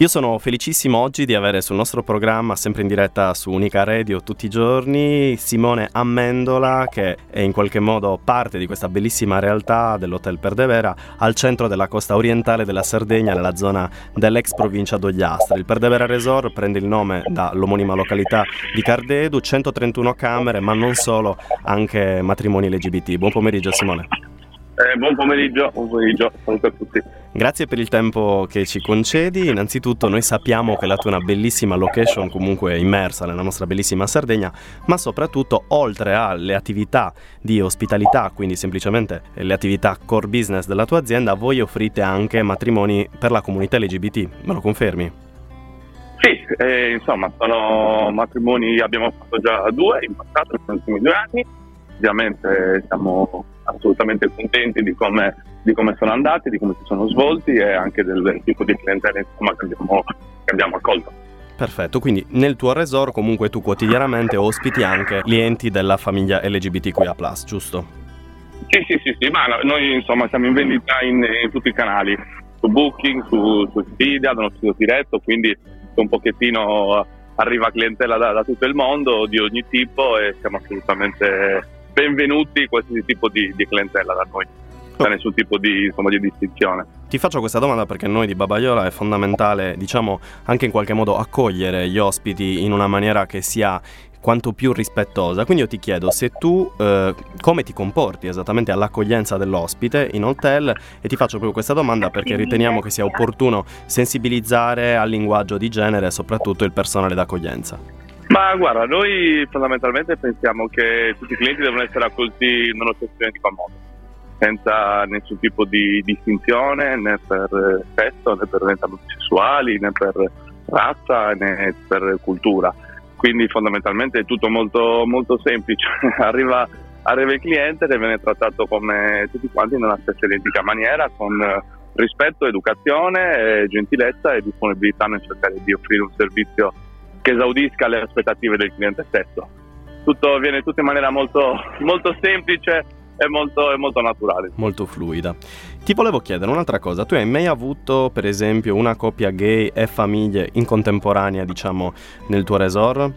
Io sono felicissimo oggi di avere sul nostro programma, sempre in diretta su Unica Radio tutti i giorni, Simone Ammendola, che è in qualche modo parte di questa bellissima realtà dell'Hotel Perdevera al centro della costa orientale della Sardegna, nella zona dell'ex provincia d'Ogliastra. Il Perdevera Resort prende il nome dall'omonima località di Cardedu, 131 camere, ma non solo, anche matrimoni LGBT. Buon pomeriggio Simone. Eh, buon pomeriggio, buon pomeriggio, saluto a tutti. Grazie per il tempo che ci concedi. Innanzitutto noi sappiamo che la tua è una bellissima location comunque immersa nella nostra bellissima Sardegna, ma soprattutto oltre alle attività di ospitalità, quindi semplicemente le attività core business della tua azienda, voi offrite anche matrimoni per la comunità LGBT. Me lo confermi? Sì, eh, insomma, sono matrimoni, abbiamo fatto già due in passato, negli ultimi due anni. Ovviamente siamo assolutamente contenti di come, di come, sono andati, di come si sono svolti e anche del, del tipo di clientela insomma, che, abbiamo, che abbiamo accolto. Perfetto, quindi nel tuo resort comunque tu quotidianamente ospiti anche clienti della famiglia LGBTQIA+, giusto? Sì, sì, sì, sì, ma noi insomma siamo in vendita in, in tutti i canali, su Booking, su, su Expedia, nello sito diretto, quindi un pochettino arriva clientela da, da tutto il mondo di ogni tipo e siamo assolutamente benvenuti qualsiasi tipo di, di clientela da noi, senza nessun tipo di, insomma, di distinzione. Ti faccio questa domanda perché noi di Babaiola è fondamentale, diciamo, anche in qualche modo accogliere gli ospiti in una maniera che sia quanto più rispettosa. Quindi io ti chiedo se tu eh, come ti comporti esattamente all'accoglienza dell'ospite in hotel e ti faccio proprio questa domanda perché riteniamo che sia opportuno sensibilizzare al linguaggio di genere soprattutto il personale d'accoglienza. Ma guarda, noi fondamentalmente pensiamo che tutti i clienti devono essere accolti nello stesso identico modo, senza nessun tipo di distinzione né per sesso, né per orientamenti sessuali, né per razza, né per cultura. Quindi fondamentalmente è tutto molto, molto semplice. arriva, arriva il cliente e viene trattato come tutti quanti nella stessa identica maniera, con rispetto, educazione, gentilezza e disponibilità nel cercare di offrire un servizio che esaudisca le aspettative del cliente stesso. Tutto avviene tutto in maniera molto, molto semplice e molto, molto, naturale. Molto fluida. Ti volevo chiedere un'altra cosa, tu hai mai avuto per esempio una coppia gay e famiglie in contemporanea diciamo nel tuo resort?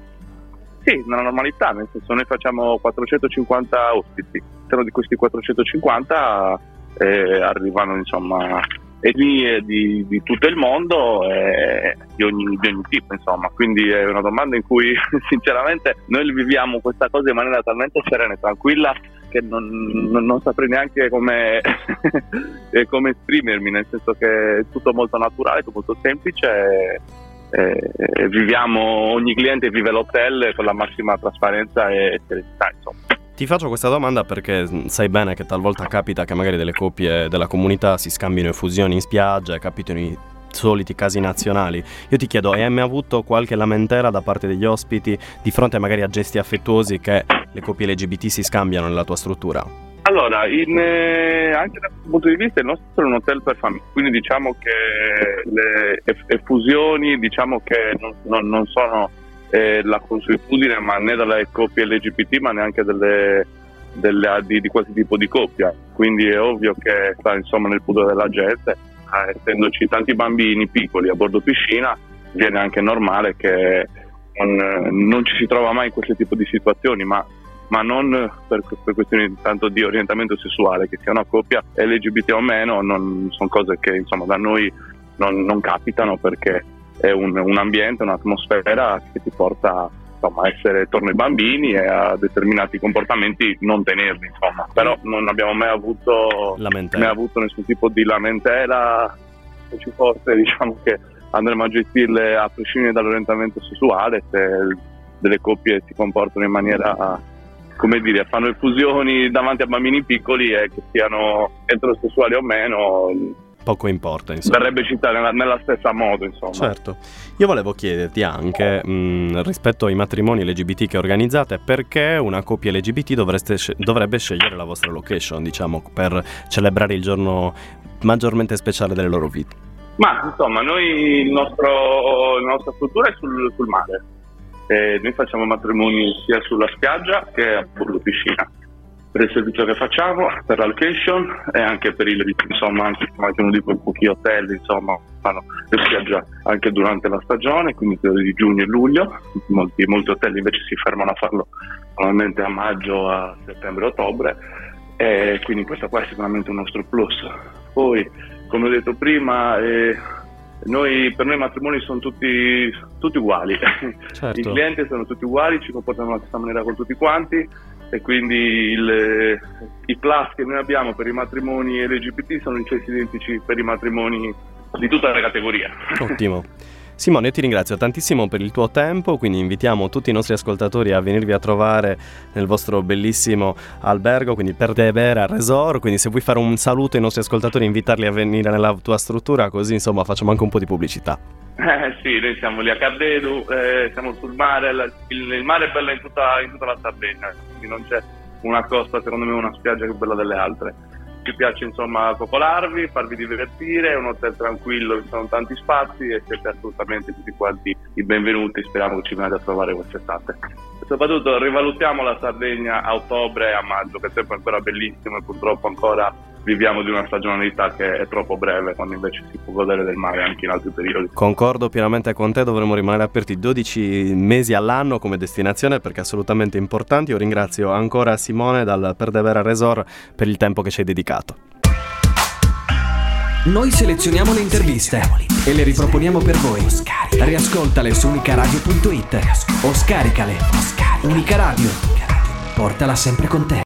Sì, nella normalità, nel senso noi facciamo 450 ospiti, all'interno di questi 450 eh, arrivano insomma etnie di, di, tutto il mondo e di ogni, di ogni, tipo, insomma. Quindi è una domanda in cui sinceramente noi viviamo questa cosa in maniera talmente serena e tranquilla che non, non, non saprei neanche come, come, esprimermi, nel senso che è tutto molto naturale, tutto molto semplice. E, e viviamo, ogni cliente vive l'hotel con la massima trasparenza e serenità, insomma. Ti faccio questa domanda perché sai bene che talvolta capita che magari delle coppie della comunità si scambino effusioni in spiaggia, capitano i soliti casi nazionali. Io ti chiedo, hai mai avuto qualche lamentela da parte degli ospiti di fronte magari a gesti affettuosi che le coppie LGBT si scambiano nella tua struttura? Allora, in, eh, anche da questo punto di vista il nostro è un hotel per famiglie, quindi diciamo che le effusioni diciamo che non, non, non sono eh, la consuetudine, ma né dalle coppie LGBT, ma neanche delle, delle, di, di qualsiasi tipo di coppia. Quindi è ovvio che sta insomma nel pudore della gente, eh, essendoci tanti bambini piccoli a bordo piscina, viene anche normale che non, non ci si trova mai in questo tipo di situazioni, ma ma non per, per, questioni tanto di orientamento sessuale, che sia una coppia LGBT o meno, non, sono cose che insomma da noi non, non capitano perché è un, un ambiente, un'atmosfera che ti porta insomma, a essere attorno ai bambini e a determinati comportamenti non tenerli, insomma. Però non abbiamo mai avuto, mai avuto nessun tipo di lamentela, se ci fosse diciamo che andremo a gestirle a prescindere dall'orientamento sessuale, se delle coppie si comportano in maniera come dire, fanno effusioni davanti a bambini piccoli e che siano eterosessuali o meno, poco importa. Insomma. Verrebbe citata nella, nella, stessa modo, insomma. Certo. Io volevo chiederti anche, mh, rispetto ai matrimoni LGBT che organizzate, perché una coppia LGBT dovreste, dovrebbe scegliere la vostra location, diciamo, per celebrare il giorno maggiormente speciale delle loro vite? Ma insomma, noi, il nostro, la nostra struttura è sul, sul mare. Eh, noi facciamo matrimoni sia sulla spiaggia che a Burlo Piscina per il servizio che facciamo, per la location e anche per il insomma anche uno di quei pochi hotel insomma fanno le spiaggia anche durante la stagione, quindi di giugno e luglio, molti, molti hotel invece si fermano a farlo normalmente a maggio, a settembre, ottobre e quindi questo qua è sicuramente un nostro plus. Poi come ho detto prima eh, noi, per noi i matrimoni sono tutti, tutti uguali, certo. i clienti sono tutti uguali, ci comportano alla stessa maniera con tutti quanti e quindi il, i plus che noi abbiamo per i matrimoni LGBT sono incesi identici per i matrimoni di tutta la categoria. Ottimo. Simone, io ti ringrazio tantissimo per il tuo tempo, quindi invitiamo tutti i nostri ascoltatori a venirvi a trovare nel vostro bellissimo albergo, quindi per De Vera Resort, quindi se vuoi fare un saluto ai nostri ascoltatori, invitarli a venire nella tua struttura, così insomma facciamo anche un po' di pubblicità. Eh sì, noi siamo lì a Cardedu, eh, siamo sul mare, il, il, mare è bello in tutta, in tutta la Sardegna, quindi non c'è una costa, secondo me, una spiaggia più bella delle altre. Ci piace insomma cocolarvi, farvi divertire, è un hotel tranquillo, ci sono tanti spazi e siete assolutamente tutti quanti i benvenuti, speriamo che ci veniate a trovare quest'estate. Soprattutto rivalutiamo la Sardegna a ottobre e a maggio, che è sempre ancora bellissimo e purtroppo ancora viviamo di una stagionalità che è troppo breve, quando invece si può godere del mare anche in altri periodi. Concordo pienamente con te, dovremmo rimanere aperti 12 mesi all'anno come destinazione perché è assolutamente importante. Io ringrazio ancora Simone dal Perdevera Resort per il tempo che ci hai dedicato. Noi selezioniamo le interviste e le riproponiamo per voi. Riascoltale su unicaradio.it o scaricale. Unica Radio. Portala sempre con te.